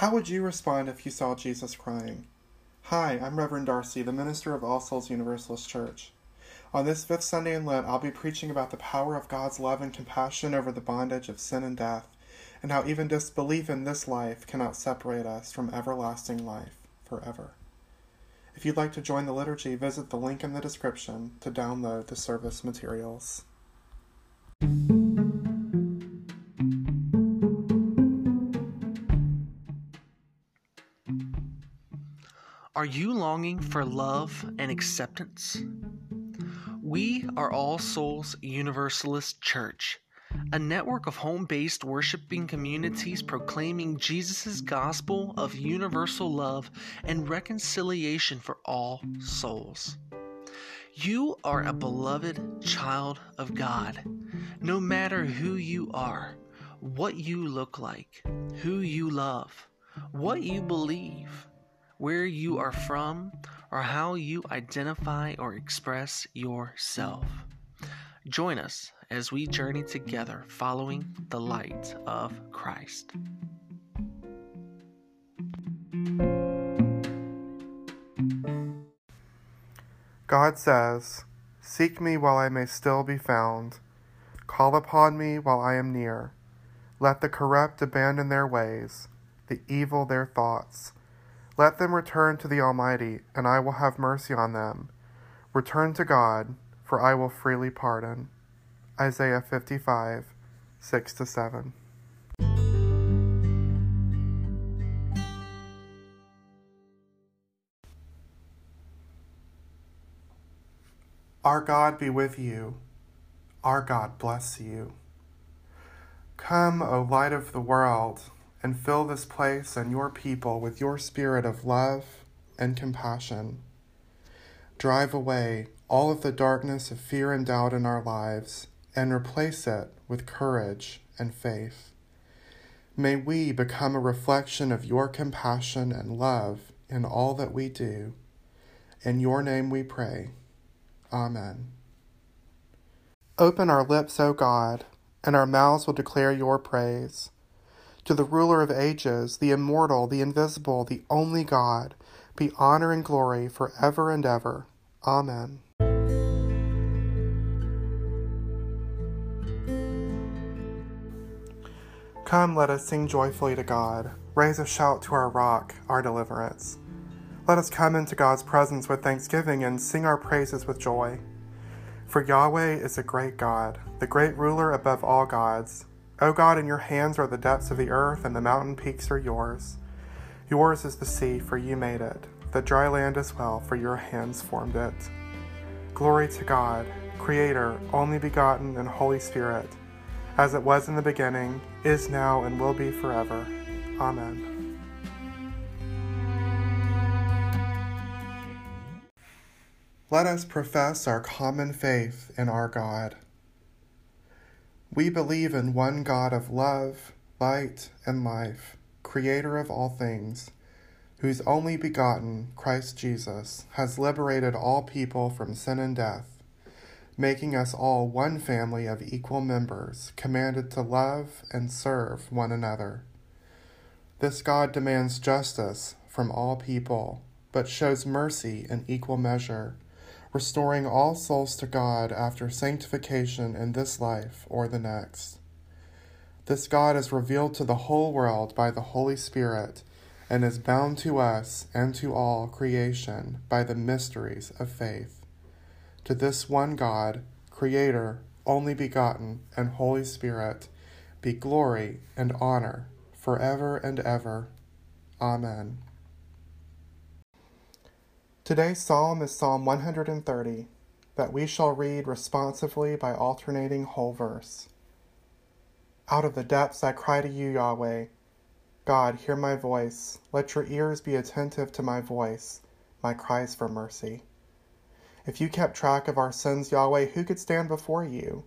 How would you respond if you saw Jesus crying? Hi, I'm Reverend Darcy, the minister of All Souls Universalist Church. On this fifth Sunday in Lent, I'll be preaching about the power of God's love and compassion over the bondage of sin and death, and how even disbelief in this life cannot separate us from everlasting life forever. If you'd like to join the liturgy, visit the link in the description to download the service materials. Are you longing for love and acceptance? We are All Souls Universalist Church, a network of home based worshiping communities proclaiming Jesus' gospel of universal love and reconciliation for all souls. You are a beloved child of God, no matter who you are, what you look like, who you love, what you believe where you are from, or how you identify or express yourself. Join us as we journey together following the light of Christ. God says, Seek me while I may still be found. Call upon me while I am near. Let the corrupt abandon their ways, the evil their thoughts let them return to the Almighty, and I will have mercy on them. Return to God, for I will freely pardon. Isaiah 55, 6 to 7. Our God be with you. Our God bless you. Come, O light of the world and fill this place and your people with your spirit of love and compassion. Drive away all of the darkness of fear and doubt in our lives and replace it with courage and faith. May we become a reflection of your compassion and love in all that we do. In your name we pray. Amen. Open our lips, O God, and our mouths will declare your praise. To the ruler of ages, the immortal, the invisible, the only God, be honor and glory for ever and ever. Amen. Come, let us sing joyfully to God. Raise a shout to our rock, our deliverance. Let us come into God's presence with thanksgiving and sing our praises with joy. For Yahweh is a great God, the great ruler above all gods. O God, in your hands are the depths of the earth, and the mountain peaks are yours. Yours is the sea, for you made it, the dry land as well, for your hands formed it. Glory to God, Creator, only begotten, and Holy Spirit, as it was in the beginning, is now, and will be forever. Amen. Let us profess our common faith in our God. We believe in one God of love, light, and life, creator of all things, whose only begotten, Christ Jesus, has liberated all people from sin and death, making us all one family of equal members, commanded to love and serve one another. This God demands justice from all people, but shows mercy in equal measure restoring all souls to God after sanctification in this life or the next. This God is revealed to the whole world by the Holy Spirit and is bound to us and to all creation by the mysteries of faith. To this one God, Creator, only begotten, and Holy Spirit, be glory and honor forever and ever. Amen. Today's psalm is Psalm 130, that we shall read responsively by alternating whole verse. Out of the depths I cry to you, Yahweh. God, hear my voice. Let your ears be attentive to my voice, my cries for mercy. If you kept track of our sins, Yahweh, who could stand before you?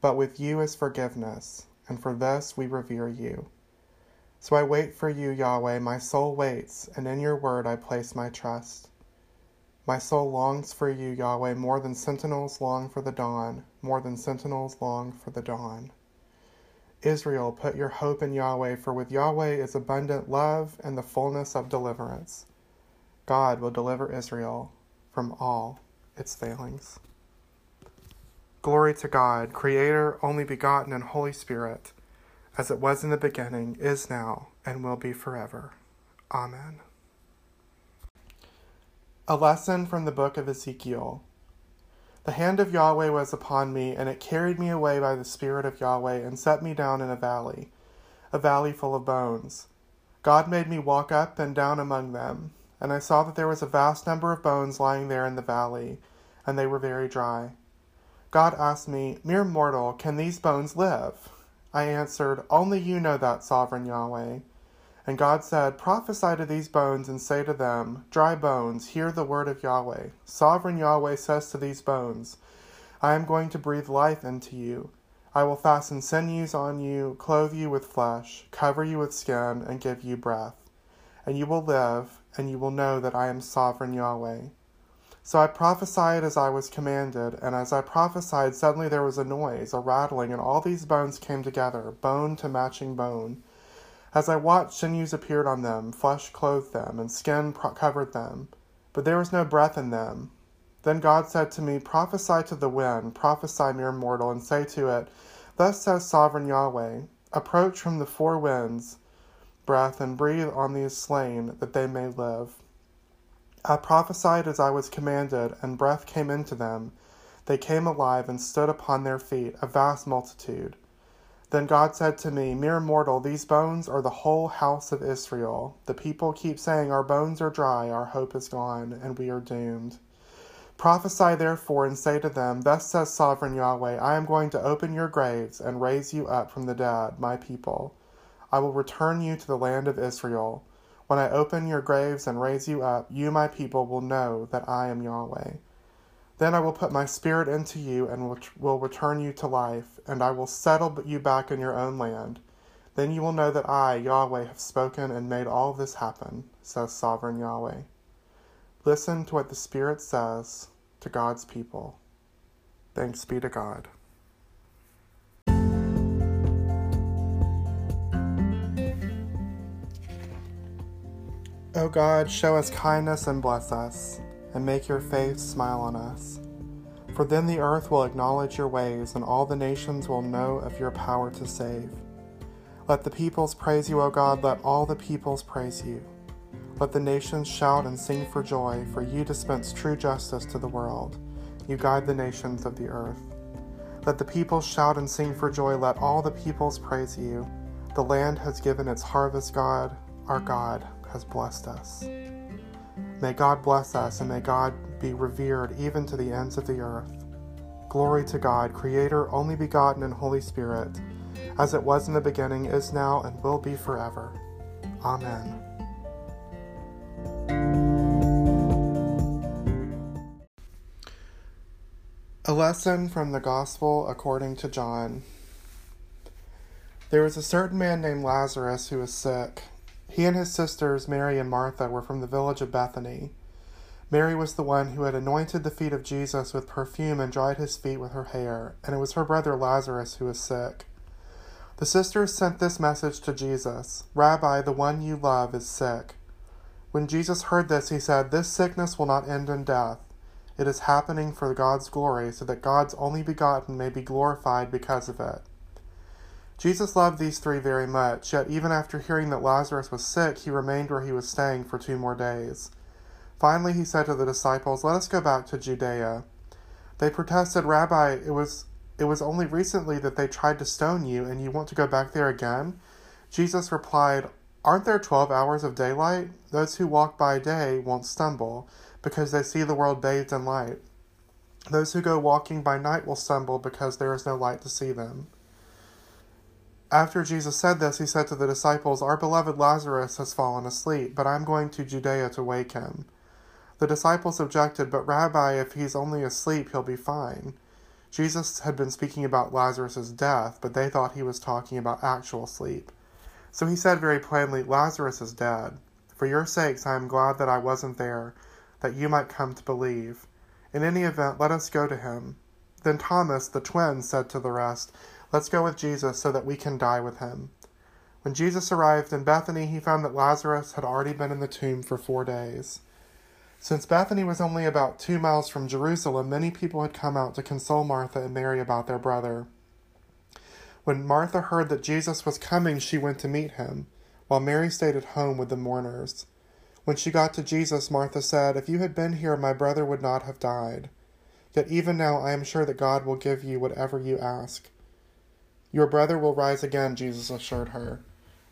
But with you is forgiveness, and for this we revere you. So I wait for you, Yahweh, my soul waits, and in your word I place my trust. My soul longs for you, Yahweh, more than sentinels long for the dawn, more than sentinels long for the dawn. Israel, put your hope in Yahweh, for with Yahweh is abundant love and the fullness of deliverance. God will deliver Israel from all its failings. Glory to God, Creator, only begotten, and Holy Spirit, as it was in the beginning, is now, and will be forever. Amen. A lesson from the book of Ezekiel. The hand of Yahweh was upon me, and it carried me away by the Spirit of Yahweh, and set me down in a valley, a valley full of bones. God made me walk up and down among them, and I saw that there was a vast number of bones lying there in the valley, and they were very dry. God asked me, Mere mortal, can these bones live? I answered, Only you know that, sovereign Yahweh. And God said, Prophesy to these bones and say to them, Dry bones, hear the word of Yahweh. Sovereign Yahweh says to these bones, I am going to breathe life into you. I will fasten sinews on you, clothe you with flesh, cover you with skin, and give you breath. And you will live, and you will know that I am sovereign Yahweh. So I prophesied as I was commanded, and as I prophesied, suddenly there was a noise, a rattling, and all these bones came together, bone to matching bone. As I watched, sinews appeared on them, flesh clothed them, and skin covered them, but there was no breath in them. Then God said to me, Prophesy to the wind, prophesy, mere mortal, and say to it, Thus says sovereign Yahweh, Approach from the four winds, breath, and breathe on these slain, that they may live. I prophesied as I was commanded, and breath came into them. They came alive and stood upon their feet, a vast multitude. Then God said to me, Mere mortal, these bones are the whole house of Israel. The people keep saying, Our bones are dry, our hope is gone, and we are doomed. Prophesy therefore and say to them, Thus says sovereign Yahweh, I am going to open your graves and raise you up from the dead, my people. I will return you to the land of Israel. When I open your graves and raise you up, you, my people, will know that I am Yahweh. Then I will put my spirit into you and will return you to life, and I will settle you back in your own land. Then you will know that I, Yahweh, have spoken and made all this happen, says sovereign Yahweh. Listen to what the Spirit says to God's people. Thanks be to God. O God, show us kindness and bless us and make your face smile on us. For then the earth will acknowledge your ways, and all the nations will know of your power to save. Let the peoples praise you, O God, let all the peoples praise you. Let the nations shout and sing for joy, for you dispense true justice to the world. You guide the nations of the earth. Let the peoples shout and sing for joy, let all the peoples praise you. The land has given its harvest, God, our God has blessed us. May God bless us, and may God be revered even to the ends of the earth. Glory to God, Creator, only begotten, and Holy Spirit, as it was in the beginning, is now, and will be forever. Amen. A lesson from the Gospel according to John. There was a certain man named Lazarus who was sick. He and his sisters, Mary and Martha, were from the village of Bethany. Mary was the one who had anointed the feet of Jesus with perfume and dried his feet with her hair, and it was her brother Lazarus who was sick. The sisters sent this message to Jesus Rabbi, the one you love is sick. When Jesus heard this, he said, This sickness will not end in death. It is happening for God's glory, so that God's only begotten may be glorified because of it. Jesus loved these three very much, yet even after hearing that Lazarus was sick, he remained where he was staying for two more days. Finally, he said to the disciples, Let us go back to Judea. They protested, Rabbi, it was, it was only recently that they tried to stone you, and you want to go back there again? Jesus replied, Aren't there twelve hours of daylight? Those who walk by day won't stumble, because they see the world bathed in light. Those who go walking by night will stumble, because there is no light to see them. After Jesus said this, he said to the disciples, Our beloved Lazarus has fallen asleep, but I'm going to Judea to wake him. The disciples objected, But Rabbi, if he's only asleep, he'll be fine. Jesus had been speaking about Lazarus' death, but they thought he was talking about actual sleep. So he said very plainly, Lazarus is dead. For your sakes, I am glad that I wasn't there, that you might come to believe. In any event, let us go to him. Then Thomas, the twin, said to the rest, Let's go with Jesus so that we can die with him. When Jesus arrived in Bethany, he found that Lazarus had already been in the tomb for four days. Since Bethany was only about two miles from Jerusalem, many people had come out to console Martha and Mary about their brother. When Martha heard that Jesus was coming, she went to meet him, while Mary stayed at home with the mourners. When she got to Jesus, Martha said, If you had been here, my brother would not have died. Yet even now I am sure that God will give you whatever you ask. Your brother will rise again, Jesus assured her.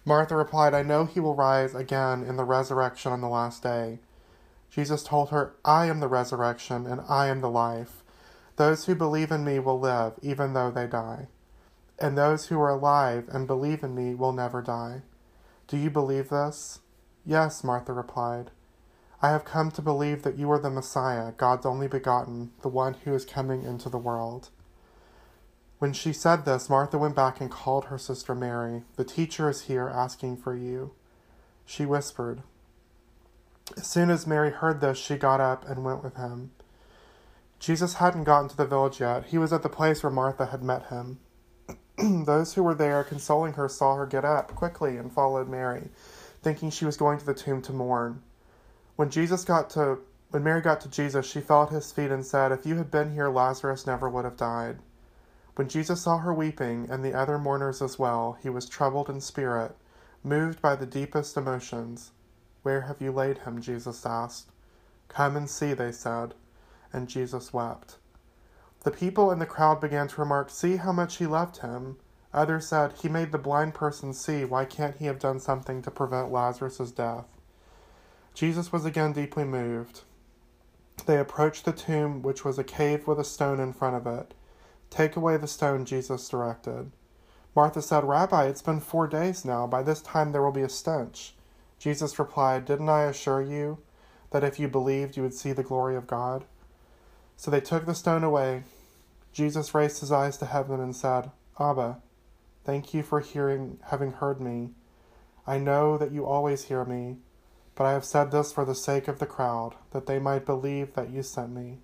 Martha replied, I know he will rise again in the resurrection on the last day. Jesus told her, I am the resurrection and I am the life. Those who believe in me will live, even though they die. And those who are alive and believe in me will never die. Do you believe this? Yes, Martha replied. I have come to believe that you are the Messiah, God's only begotten, the one who is coming into the world. When she said this, Martha went back and called her sister Mary. The teacher is here asking for you. She whispered. As soon as Mary heard this, she got up and went with him. Jesus hadn't gotten to the village yet. He was at the place where Martha had met him. Those who were there consoling her saw her get up quickly and followed Mary, thinking she was going to the tomb to mourn. When Jesus got to when Mary got to Jesus, she fell at his feet and said, If you had been here, Lazarus never would have died. When Jesus saw her weeping, and the other mourners as well, he was troubled in spirit, moved by the deepest emotions. Where have you laid him? Jesus asked. Come and see, they said. And Jesus wept. The people in the crowd began to remark, See how much he loved him. Others said, He made the blind person see. Why can't he have done something to prevent Lazarus' death? Jesus was again deeply moved. They approached the tomb, which was a cave with a stone in front of it. Take away the stone, Jesus directed. Martha said, Rabbi, it's been four days now. By this time there will be a stench. Jesus replied, Didn't I assure you that if you believed you would see the glory of God? So they took the stone away. Jesus raised his eyes to heaven and said, Abba, thank you for hearing, having heard me. I know that you always hear me, but I have said this for the sake of the crowd, that they might believe that you sent me.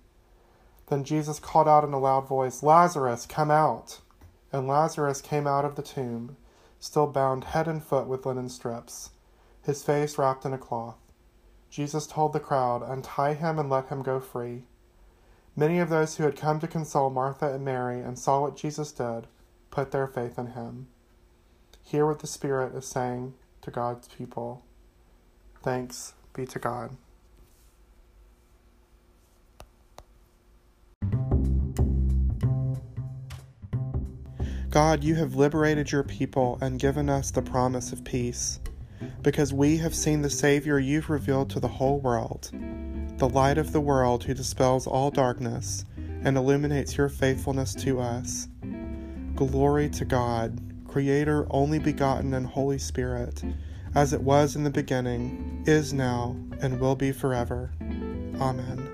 Then Jesus called out in a loud voice, Lazarus, come out! And Lazarus came out of the tomb, still bound head and foot with linen strips, his face wrapped in a cloth. Jesus told the crowd, Untie him and let him go free. Many of those who had come to console Martha and Mary and saw what Jesus did put their faith in him. Hear what the Spirit is saying to God's people. Thanks be to God. God, you have liberated your people and given us the promise of peace, because we have seen the Savior you've revealed to the whole world, the light of the world who dispels all darkness and illuminates your faithfulness to us. Glory to God, Creator, only begotten, and Holy Spirit, as it was in the beginning, is now, and will be forever. Amen.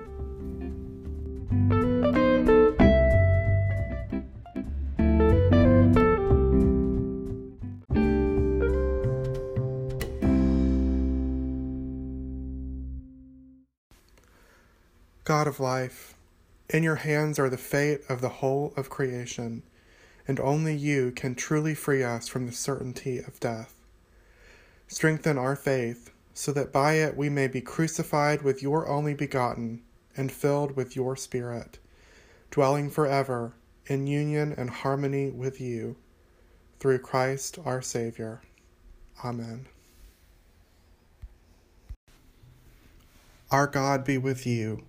God of life, in your hands are the fate of the whole of creation, and only you can truly free us from the certainty of death. Strengthen our faith, so that by it we may be crucified with your only begotten and filled with your Spirit, dwelling forever in union and harmony with you, through Christ our Savior. Amen. Our God be with you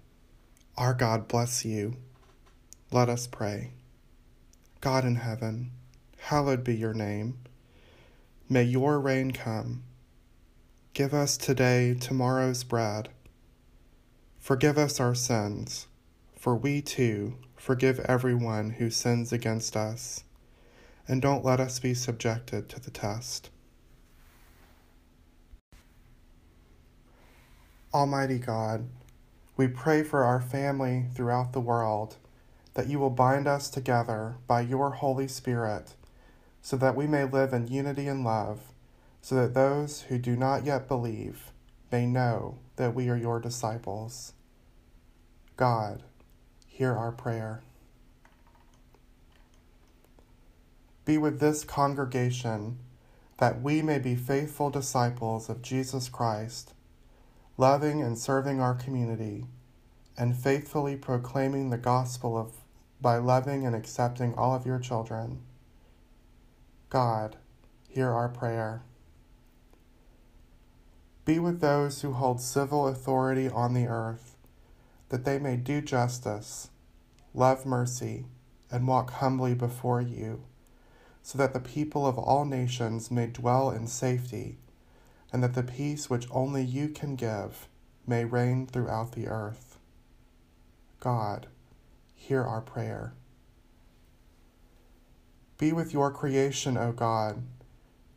our God bless you. Let us pray. God in heaven, hallowed be your name. May your reign come. Give us today tomorrow's bread. Forgive us our sins, for we too forgive everyone who sins against us. And don't let us be subjected to the test. Almighty God, we pray for our family throughout the world, that you will bind us together by your Holy Spirit, so that we may live in unity and love, so that those who do not yet believe may know that we are your disciples. God, hear our prayer. be with this congregation, that we may be faithful disciples of Jesus Christ, loving and serving our community, and faithfully proclaiming the gospel of by loving and accepting all of your children. God, hear our prayer. Be with those who hold civil authority on the earth, that they may do justice, love mercy, and walk humbly before you so that the people of all nations may dwell in safety, and that the peace which only you can give may reign throughout the earth. God, hear our prayer. Be with your creation, O God,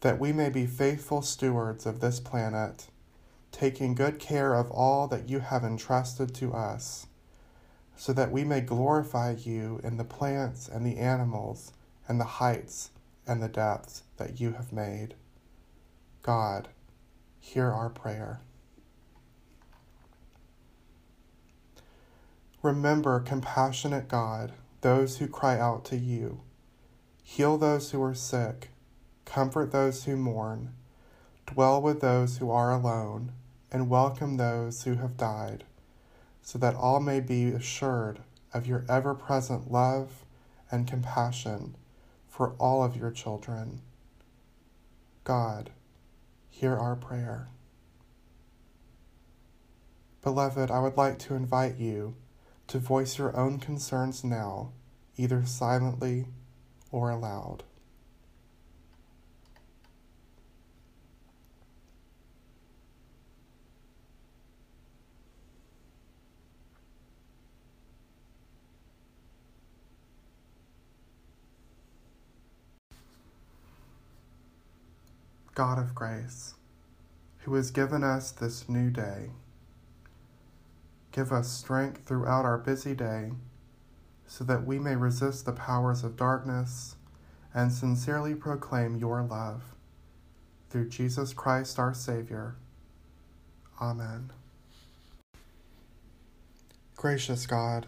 that we may be faithful stewards of this planet, taking good care of all that you have entrusted to us, so that we may glorify you in the plants and the animals and the heights and the depths that you have made. God, hear our prayer. Remember, compassionate God, those who cry out to you. Heal those who are sick, comfort those who mourn, dwell with those who are alone, and welcome those who have died, so that all may be assured of your ever present love and compassion for all of your children. God, hear our prayer. Beloved, I would like to invite you to voice your own concerns now, either silently or aloud. God of grace, who has given us this new day. Give us strength throughout our busy day so that we may resist the powers of darkness and sincerely proclaim your love. Through Jesus Christ our Savior. Amen. Gracious God,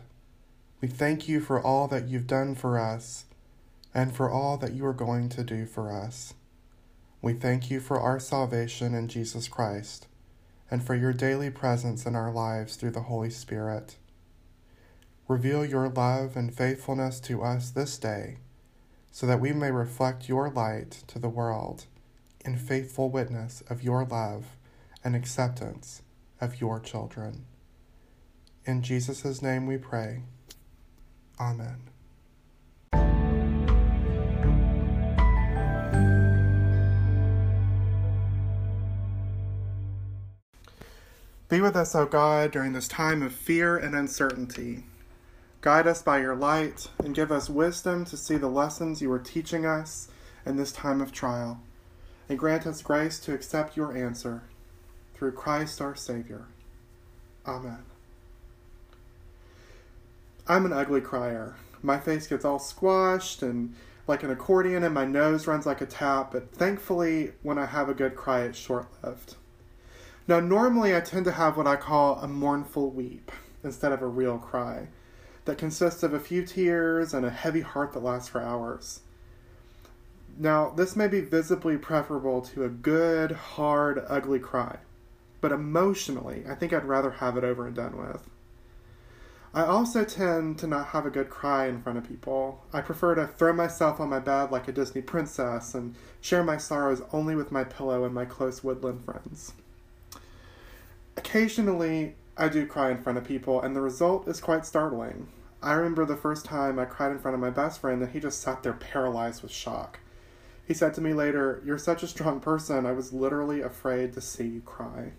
we thank you for all that you've done for us and for all that you are going to do for us. We thank you for our salvation in Jesus Christ and for your daily presence in our lives through the Holy Spirit. Reveal your love and faithfulness to us this day so that we may reflect your light to the world in faithful witness of your love and acceptance of your children. In Jesus' name we pray. Amen. Be with us, O God, during this time of fear and uncertainty. Guide us by your light and give us wisdom to see the lessons you are teaching us in this time of trial. And grant us grace to accept your answer through Christ our Savior. Amen. I'm an ugly crier. My face gets all squashed and like an accordion, and my nose runs like a tap, but thankfully, when I have a good cry, it's short lived. Now, normally I tend to have what I call a mournful weep instead of a real cry that consists of a few tears and a heavy heart that lasts for hours. Now, this may be visibly preferable to a good, hard, ugly cry, but emotionally, I think I'd rather have it over and done with. I also tend to not have a good cry in front of people. I prefer to throw myself on my bed like a Disney princess and share my sorrows only with my pillow and my close woodland friends. Occasionally, I do cry in front of people, and the result is quite startling. I remember the first time I cried in front of my best friend, and he just sat there paralyzed with shock. He said to me later, You're such a strong person, I was literally afraid to see you cry.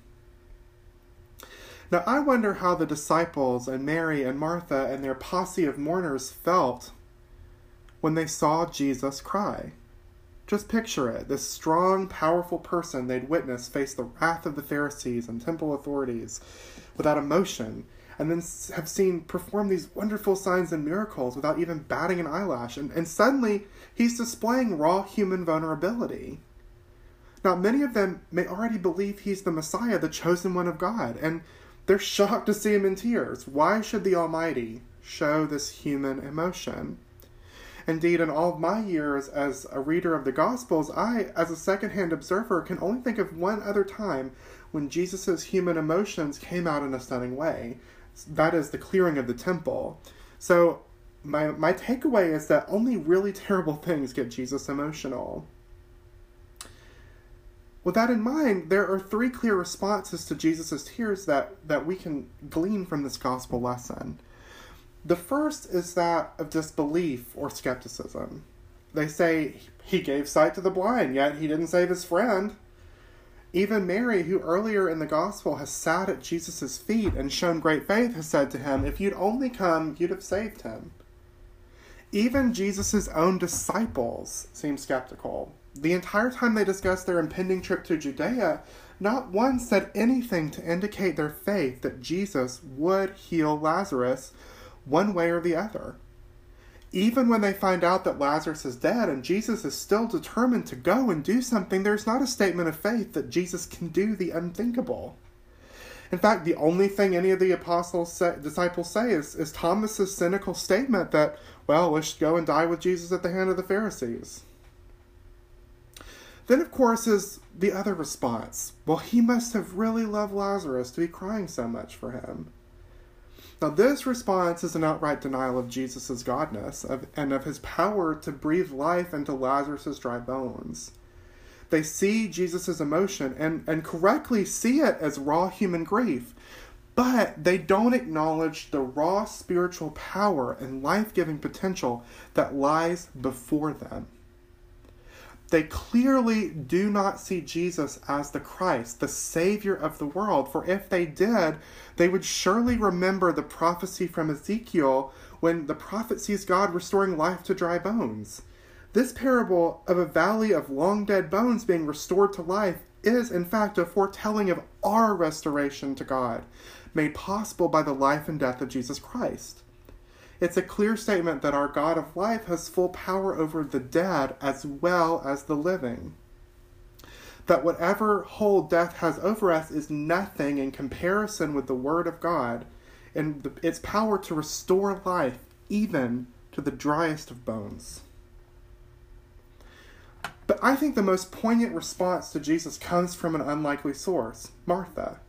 Now, I wonder how the disciples and Mary and Martha and their posse of mourners felt when they saw Jesus cry. Just picture it this strong, powerful person they'd witnessed face the wrath of the Pharisees and temple authorities without emotion, and then have seen perform these wonderful signs and miracles without even batting an eyelash. And, and suddenly, he's displaying raw human vulnerability. Now, many of them may already believe he's the Messiah, the chosen one of God, and they're shocked to see him in tears. Why should the Almighty show this human emotion? Indeed, in all of my years as a reader of the Gospels, I, as a secondhand observer, can only think of one other time when Jesus' human emotions came out in a stunning way. That is the clearing of the temple. So, my, my takeaway is that only really terrible things get Jesus emotional. With that in mind, there are three clear responses to Jesus' tears that, that we can glean from this gospel lesson. The first is that of disbelief or skepticism. They say he gave sight to the blind, yet he didn't save his friend. Even Mary, who earlier in the gospel has sat at Jesus' feet and shown great faith, has said to him, If you'd only come, you'd have saved him. Even Jesus' own disciples seem skeptical. The entire time they discussed their impending trip to Judea, not one said anything to indicate their faith that Jesus would heal Lazarus one way or the other. Even when they find out that Lazarus is dead and Jesus is still determined to go and do something, there's not a statement of faith that Jesus can do the unthinkable. In fact, the only thing any of the apostles say, disciples say is, is Thomas's cynical statement that, well, we should go and die with Jesus at the hand of the Pharisees. Then, of course, is the other response. Well, he must have really loved Lazarus to be crying so much for him. Now, this response is an outright denial of Jesus' godness of, and of his power to breathe life into Lazarus' dry bones. They see Jesus' emotion and, and correctly see it as raw human grief, but they don't acknowledge the raw spiritual power and life giving potential that lies before them. They clearly do not see Jesus as the Christ, the Savior of the world, for if they did, they would surely remember the prophecy from Ezekiel when the prophet sees God restoring life to dry bones. This parable of a valley of long dead bones being restored to life is, in fact, a foretelling of our restoration to God, made possible by the life and death of Jesus Christ. It's a clear statement that our God of life has full power over the dead as well as the living. That whatever hold death has over us is nothing in comparison with the Word of God and the, its power to restore life even to the driest of bones. But I think the most poignant response to Jesus comes from an unlikely source Martha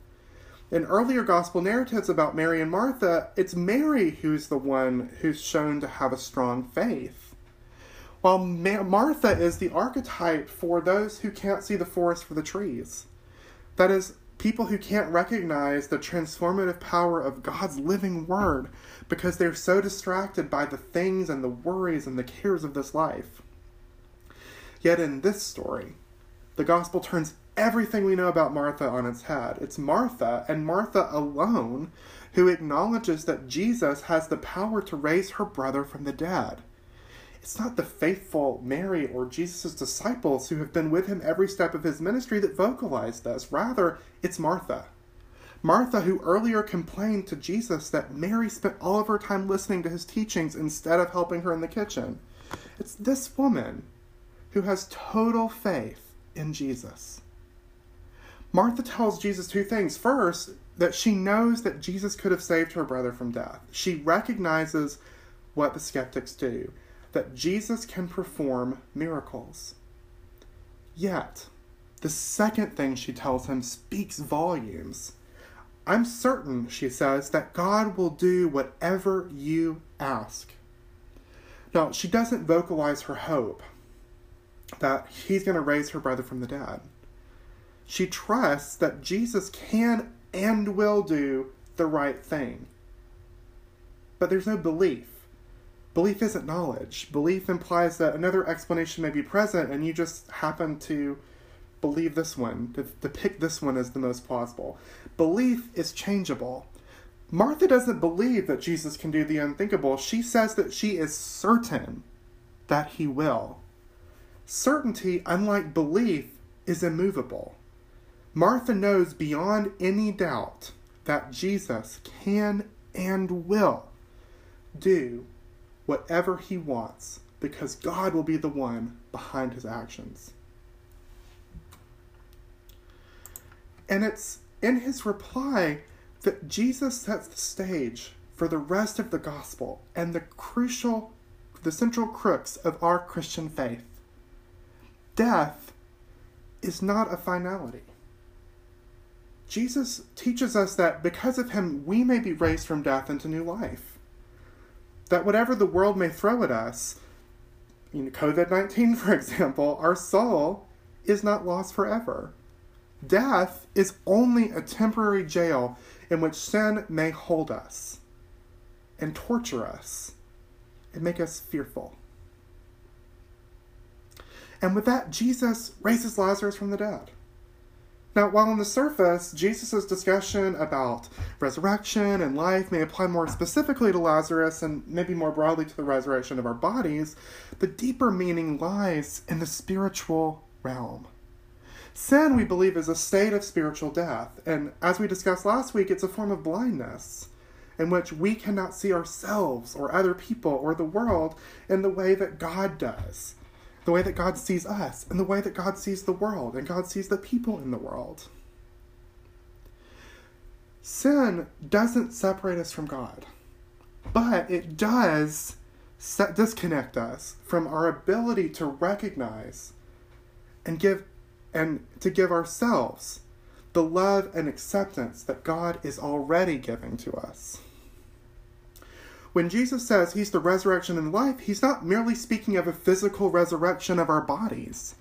in earlier gospel narratives about Mary and Martha, it's Mary who's the one who's shown to have a strong faith. While Ma- Martha is the archetype for those who can't see the forest for the trees. That is, people who can't recognize the transformative power of God's living word because they're so distracted by the things and the worries and the cares of this life. Yet in this story, the gospel turns everything we know about Martha on its head. It's Martha, and Martha alone, who acknowledges that Jesus has the power to raise her brother from the dead. It's not the faithful Mary or Jesus' disciples who have been with him every step of his ministry that vocalize this. Rather, it's Martha. Martha, who earlier complained to Jesus that Mary spent all of her time listening to his teachings instead of helping her in the kitchen. It's this woman who has total faith in Jesus. Martha tells Jesus two things. First, that she knows that Jesus could have saved her brother from death. She recognizes what the skeptics do that Jesus can perform miracles. Yet, the second thing she tells him speaks volumes. I'm certain, she says, that God will do whatever you ask. Now, she doesn't vocalize her hope that he's going to raise her brother from the dead. She trusts that Jesus can and will do the right thing. But there's no belief. Belief isn't knowledge. Belief implies that another explanation may be present and you just happen to believe this one, to, to pick this one as the most plausible. Belief is changeable. Martha doesn't believe that Jesus can do the unthinkable. She says that she is certain that he will. Certainty, unlike belief, is immovable. Martha knows beyond any doubt that Jesus can and will do whatever he wants because God will be the one behind his actions. And it's in his reply that Jesus sets the stage for the rest of the gospel and the crucial the central crux of our Christian faith. Death is not a finality. Jesus teaches us that because of him, we may be raised from death into new life. That whatever the world may throw at us, know, COVID 19, for example, our soul is not lost forever. Death is only a temporary jail in which sin may hold us and torture us and make us fearful. And with that, Jesus raises Lazarus from the dead. Now, while on the surface, Jesus' discussion about resurrection and life may apply more specifically to Lazarus and maybe more broadly to the resurrection of our bodies, the deeper meaning lies in the spiritual realm. Sin, we believe, is a state of spiritual death, and as we discussed last week, it's a form of blindness in which we cannot see ourselves or other people or the world in the way that God does the way that God sees us, and the way that God sees the world, and God sees the people in the world. Sin doesn't separate us from God, but it does set, disconnect us from our ability to recognize and give and to give ourselves the love and acceptance that God is already giving to us. When Jesus says he's the resurrection and life, he's not merely speaking of a physical resurrection of our bodies,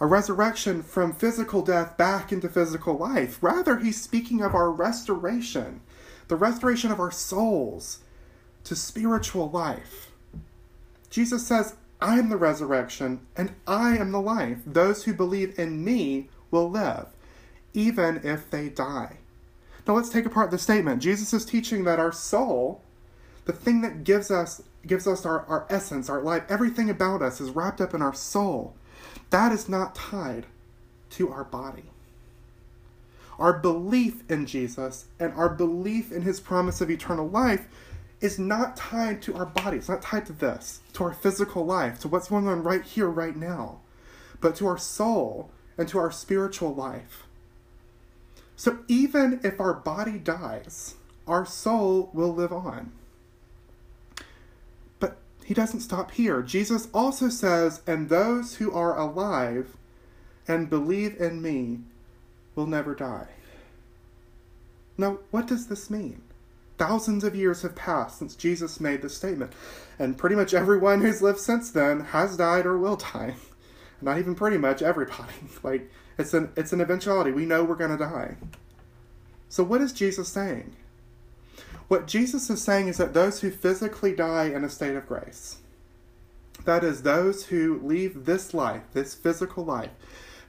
a resurrection from physical death back into physical life. Rather, he's speaking of our restoration, the restoration of our souls to spiritual life. Jesus says, I am the resurrection and I am the life. Those who believe in me will live, even if they die. Now let's take apart the statement. Jesus is teaching that our soul the thing that gives us gives us our, our essence, our life, everything about us is wrapped up in our soul. That is not tied to our body. Our belief in Jesus and our belief in his promise of eternal life is not tied to our body. It's not tied to this, to our physical life, to what's going on right here, right now, but to our soul and to our spiritual life. So even if our body dies, our soul will live on he doesn't stop here. Jesus also says, And those who are alive and believe in me will never die. Now, what does this mean? Thousands of years have passed since Jesus made this statement, and pretty much everyone who's lived since then has died or will die. Not even pretty much everybody. Like it's an it's an eventuality. We know we're going to die. So what is Jesus saying? What Jesus is saying is that those who physically die in a state of grace, that is, those who leave this life, this physical life,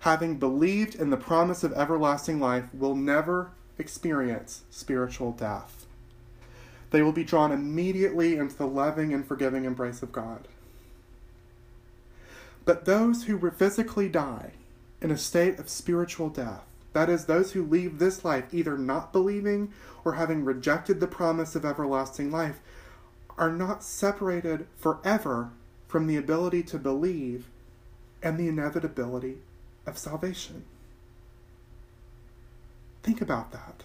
having believed in the promise of everlasting life, will never experience spiritual death. They will be drawn immediately into the loving and forgiving embrace of God. But those who physically die in a state of spiritual death, that is, those who leave this life either not believing or having rejected the promise of everlasting life, are not separated forever from the ability to believe and the inevitability of salvation. Think about that.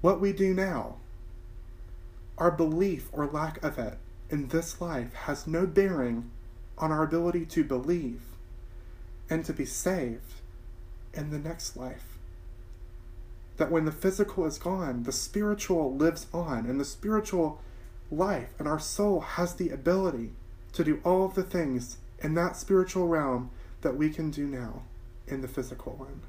What we do now, our belief or lack of it in this life, has no bearing on our ability to believe and to be saved in the next life. That when the physical is gone, the spiritual lives on, and the spiritual life and our soul has the ability to do all of the things in that spiritual realm that we can do now in the physical one.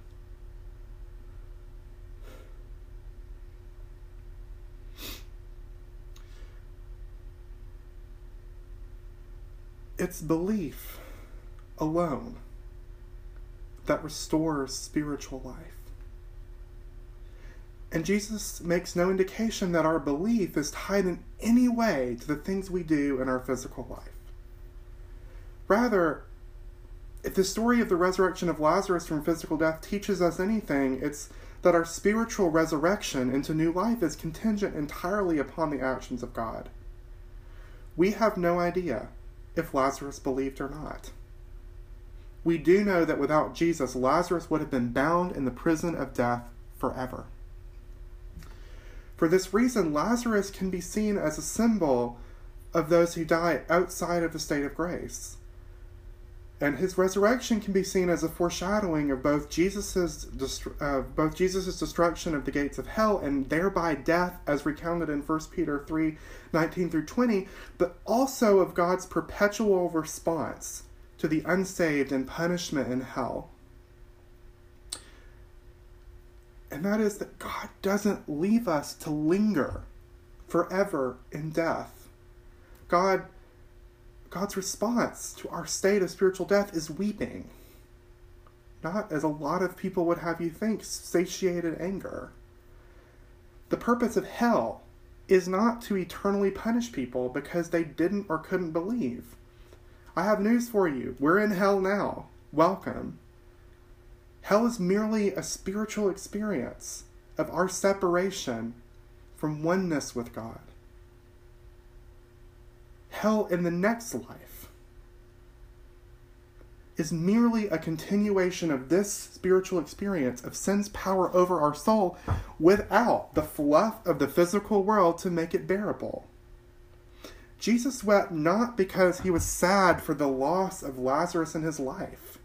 It's belief alone that restores spiritual life. And Jesus makes no indication that our belief is tied in any way to the things we do in our physical life. Rather, if the story of the resurrection of Lazarus from physical death teaches us anything, it's that our spiritual resurrection into new life is contingent entirely upon the actions of God. We have no idea if Lazarus believed or not we do know that without Jesus, Lazarus would have been bound in the prison of death forever. For this reason, Lazarus can be seen as a symbol of those who die outside of the state of grace. And his resurrection can be seen as a foreshadowing of both Jesus's uh, both Jesus's destruction of the gates of hell and thereby death, as recounted in 1 Peter 3 19 through 20, but also of God's perpetual response to the unsaved and punishment in hell. And that is that God doesn't leave us to linger forever in death. God God's response to our state of spiritual death is weeping. Not as a lot of people would have you think, satiated anger. The purpose of hell is not to eternally punish people because they didn't or couldn't believe. I have news for you. We're in hell now. Welcome. Hell is merely a spiritual experience of our separation from oneness with God. Hell in the next life is merely a continuation of this spiritual experience of sin's power over our soul without the fluff of the physical world to make it bearable. Jesus wept not because he was sad for the loss of Lazarus in his life.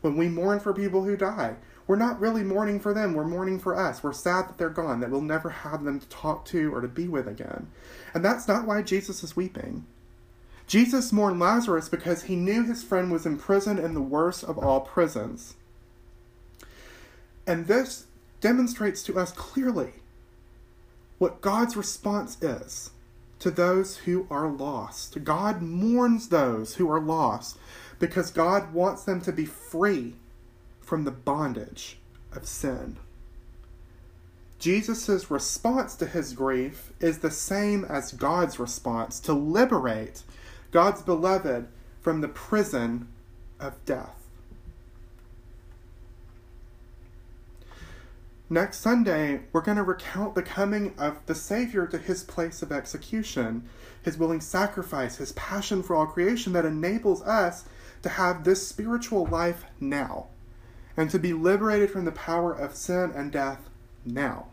When we mourn for people who die, we're not really mourning for them, we're mourning for us. We're sad that they're gone, that we'll never have them to talk to or to be with again. And that's not why Jesus is weeping. Jesus mourned Lazarus because he knew his friend was imprisoned in the worst of all prisons. And this demonstrates to us clearly what God's response is to those who are lost. God mourns those who are lost because God wants them to be free from the bondage of sin. Jesus' response to his grief is the same as God's response to liberate God's beloved from the prison of death. Next Sunday, we're going to recount the coming of the Savior to his place of execution, his willing sacrifice, his passion for all creation that enables us to have this spiritual life now and to be liberated from the power of sin and death now.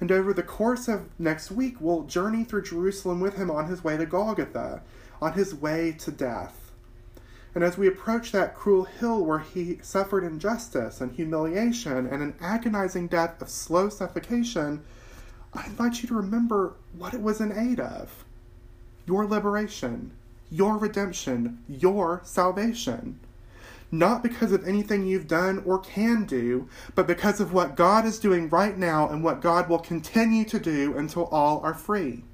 And over the course of next week, we'll journey through Jerusalem with him on his way to Golgotha, on his way to death. And as we approach that cruel hill where he suffered injustice and humiliation and an agonizing death of slow suffocation, I invite you to remember what it was in aid of your liberation, your redemption, your salvation. Not because of anything you've done or can do, but because of what God is doing right now and what God will continue to do until all are free.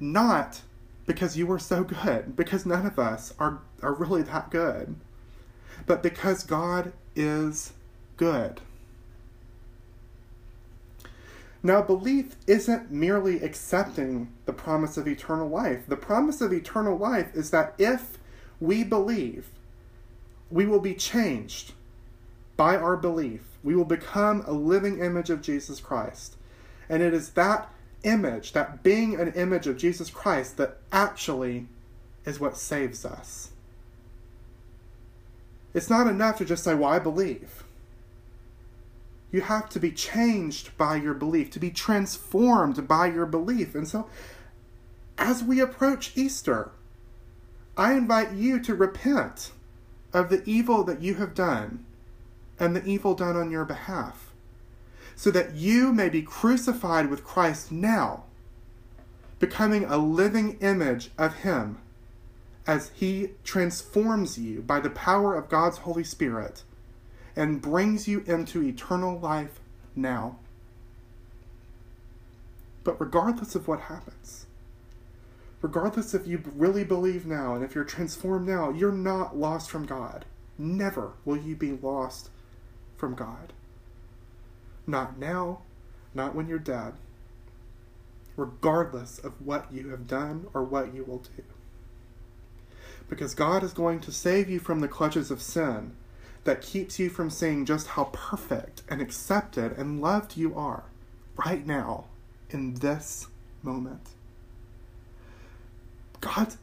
Not because you were so good, because none of us are, are really that good, but because God is good. Now, belief isn't merely accepting the promise of eternal life. The promise of eternal life is that if we believe, we will be changed by our belief. We will become a living image of Jesus Christ. And it is that image, that being an image of Jesus Christ, that actually is what saves us. It's not enough to just say, Well, I believe. You have to be changed by your belief, to be transformed by your belief. And so, as we approach Easter, I invite you to repent of the evil that you have done and the evil done on your behalf so that you may be crucified with Christ now, becoming a living image of Him as He transforms you by the power of God's Holy Spirit and brings you into eternal life now. But regardless of what happens, regardless if you really believe now and if you're transformed now, you're not lost from God. Never will you be lost from God. Not now, not when you're dead, regardless of what you have done or what you will do. Because God is going to save you from the clutches of sin that keeps you from seeing just how perfect and accepted and loved you are right now in this moment. God's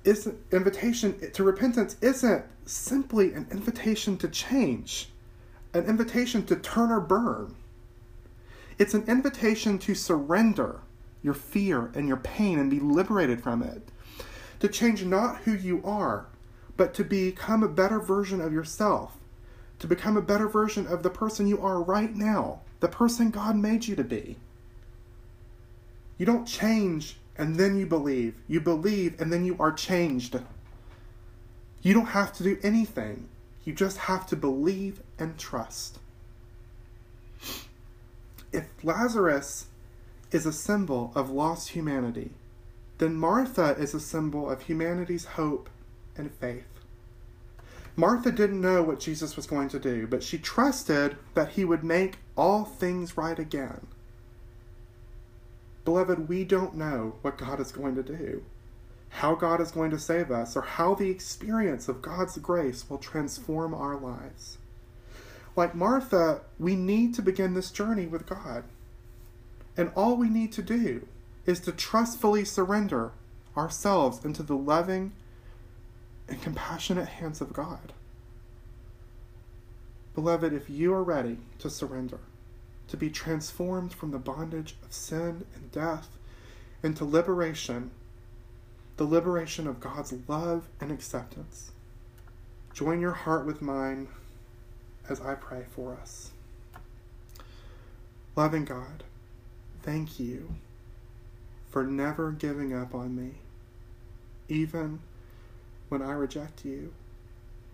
invitation to repentance isn't simply an invitation to change, an invitation to turn or burn. It's an invitation to surrender your fear and your pain and be liberated from it. to change not who you are, but to become a better version of yourself, to become a better version of the person you are right now, the person God made you to be. You don't change and then you believe. You believe and then you are changed. You don't have to do anything. You just have to believe and trust. If Lazarus is a symbol of lost humanity, then Martha is a symbol of humanity's hope and faith. Martha didn't know what Jesus was going to do, but she trusted that he would make all things right again. Beloved, we don't know what God is going to do, how God is going to save us, or how the experience of God's grace will transform our lives. Like Martha, we need to begin this journey with God. And all we need to do is to trustfully surrender ourselves into the loving and compassionate hands of God. Beloved, if you are ready to surrender, to be transformed from the bondage of sin and death into liberation, the liberation of God's love and acceptance, join your heart with mine as I pray for us. Loving God, thank you for never giving up on me, even when I reject you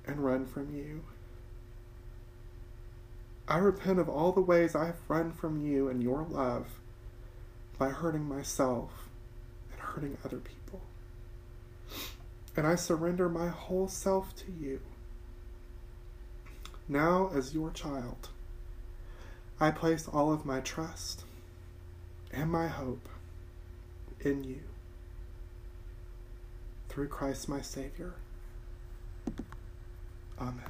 and run from you. I repent of all the ways I have run from you and your love by hurting myself and hurting other people. And I surrender my whole self to you. Now, as your child, I place all of my trust and my hope in you. Through Christ my Savior. Amen.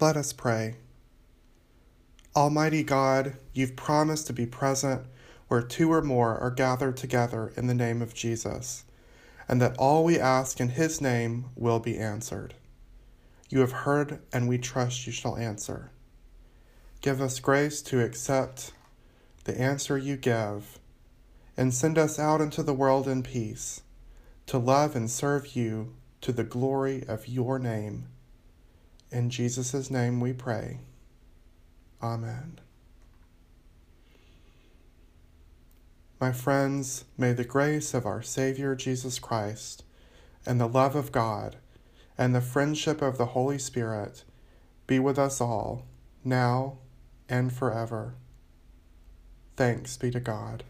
Let us pray. Almighty God, you've promised to be present where two or more are gathered together in the name of Jesus, and that all we ask in his name will be answered. You have heard, and we trust you shall answer. Give us grace to accept the answer you give, and send us out into the world in peace, to love and serve you to the glory of your name. In Jesus' name we pray. Amen. My friends, may the grace of our Savior Jesus Christ, and the love of God, and the friendship of the Holy Spirit be with us all, now and forever. Thanks be to God.